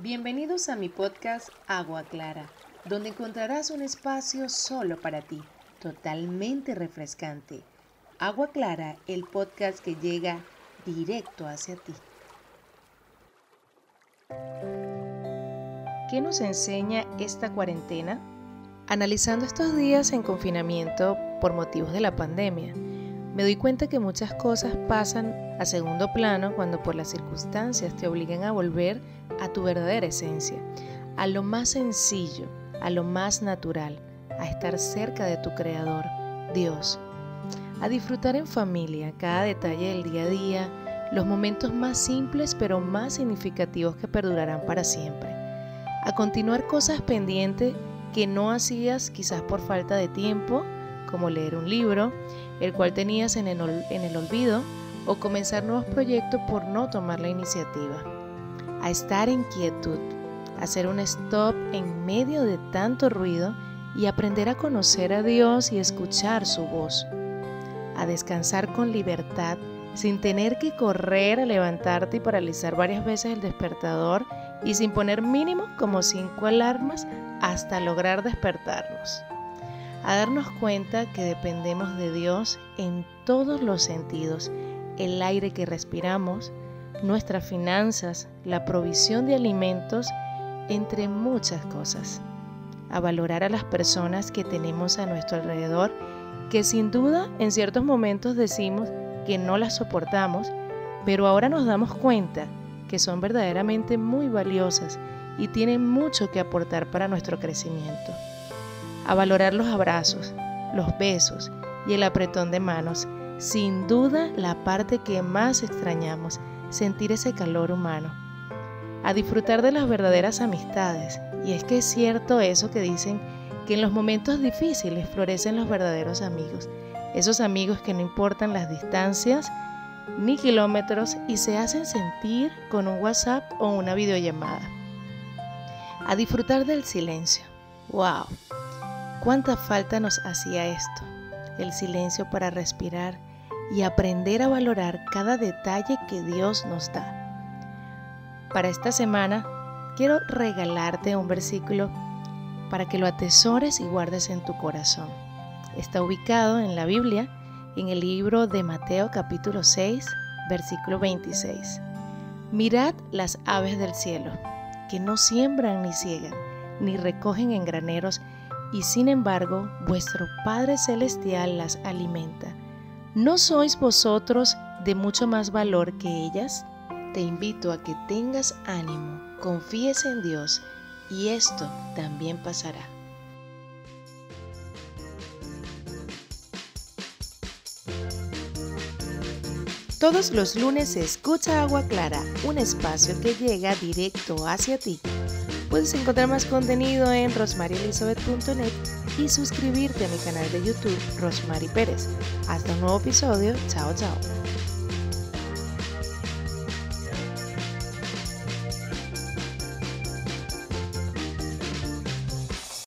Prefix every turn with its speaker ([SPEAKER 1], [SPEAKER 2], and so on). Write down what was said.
[SPEAKER 1] Bienvenidos a mi podcast Agua Clara, donde encontrarás un espacio solo para ti, totalmente refrescante. Agua Clara, el podcast que llega directo hacia ti. ¿Qué nos enseña esta cuarentena? Analizando estos días en confinamiento por motivos de la pandemia, me doy cuenta que muchas cosas pasan a segundo plano cuando por las circunstancias te obligan a volver a tu verdadera esencia, a lo más sencillo, a lo más natural, a estar cerca de tu Creador, Dios, a disfrutar en familia cada detalle del día a día, los momentos más simples pero más significativos que perdurarán para siempre, a continuar cosas pendientes que no hacías quizás por falta de tiempo, como leer un libro, el cual tenías en el, en el olvido, o comenzar nuevos proyectos por no tomar la iniciativa. A estar en quietud, hacer un stop en medio de tanto ruido y aprender a conocer a Dios y escuchar su voz. A descansar con libertad sin tener que correr a levantarte y paralizar varias veces el despertador y sin poner mínimo como cinco alarmas hasta lograr despertarnos. A darnos cuenta que dependemos de Dios en todos los sentidos, el aire que respiramos, nuestras finanzas, la provisión de alimentos, entre muchas cosas. A valorar a las personas que tenemos a nuestro alrededor, que sin duda en ciertos momentos decimos que no las soportamos, pero ahora nos damos cuenta que son verdaderamente muy valiosas y tienen mucho que aportar para nuestro crecimiento. A valorar los abrazos, los besos y el apretón de manos, sin duda la parte que más extrañamos, sentir ese calor humano. A disfrutar de las verdaderas amistades, y es que es cierto eso que dicen que en los momentos difíciles florecen los verdaderos amigos, esos amigos que no importan las distancias, ni kilómetros y se hacen sentir con un WhatsApp o una videollamada. A disfrutar del silencio. ¡Wow! ¿Cuánta falta nos hacía esto? El silencio para respirar y aprender a valorar cada detalle que Dios nos da. Para esta semana quiero regalarte un versículo para que lo atesores y guardes en tu corazón. Está ubicado en la Biblia en el libro de Mateo capítulo 6, versículo 26. Mirad las aves del cielo, que no siembran ni ciegan, ni recogen en graneros, y sin embargo vuestro Padre Celestial las alimenta. ¿No sois vosotros de mucho más valor que ellas? Te invito a que tengas ánimo, confíes en Dios, y esto también pasará. Todos los lunes escucha Agua Clara, un espacio que llega directo hacia ti. Puedes encontrar más contenido en rosmarielisabeth.net y suscribirte a mi canal de YouTube Rosmary Pérez. Hasta un nuevo episodio. Chao, chao.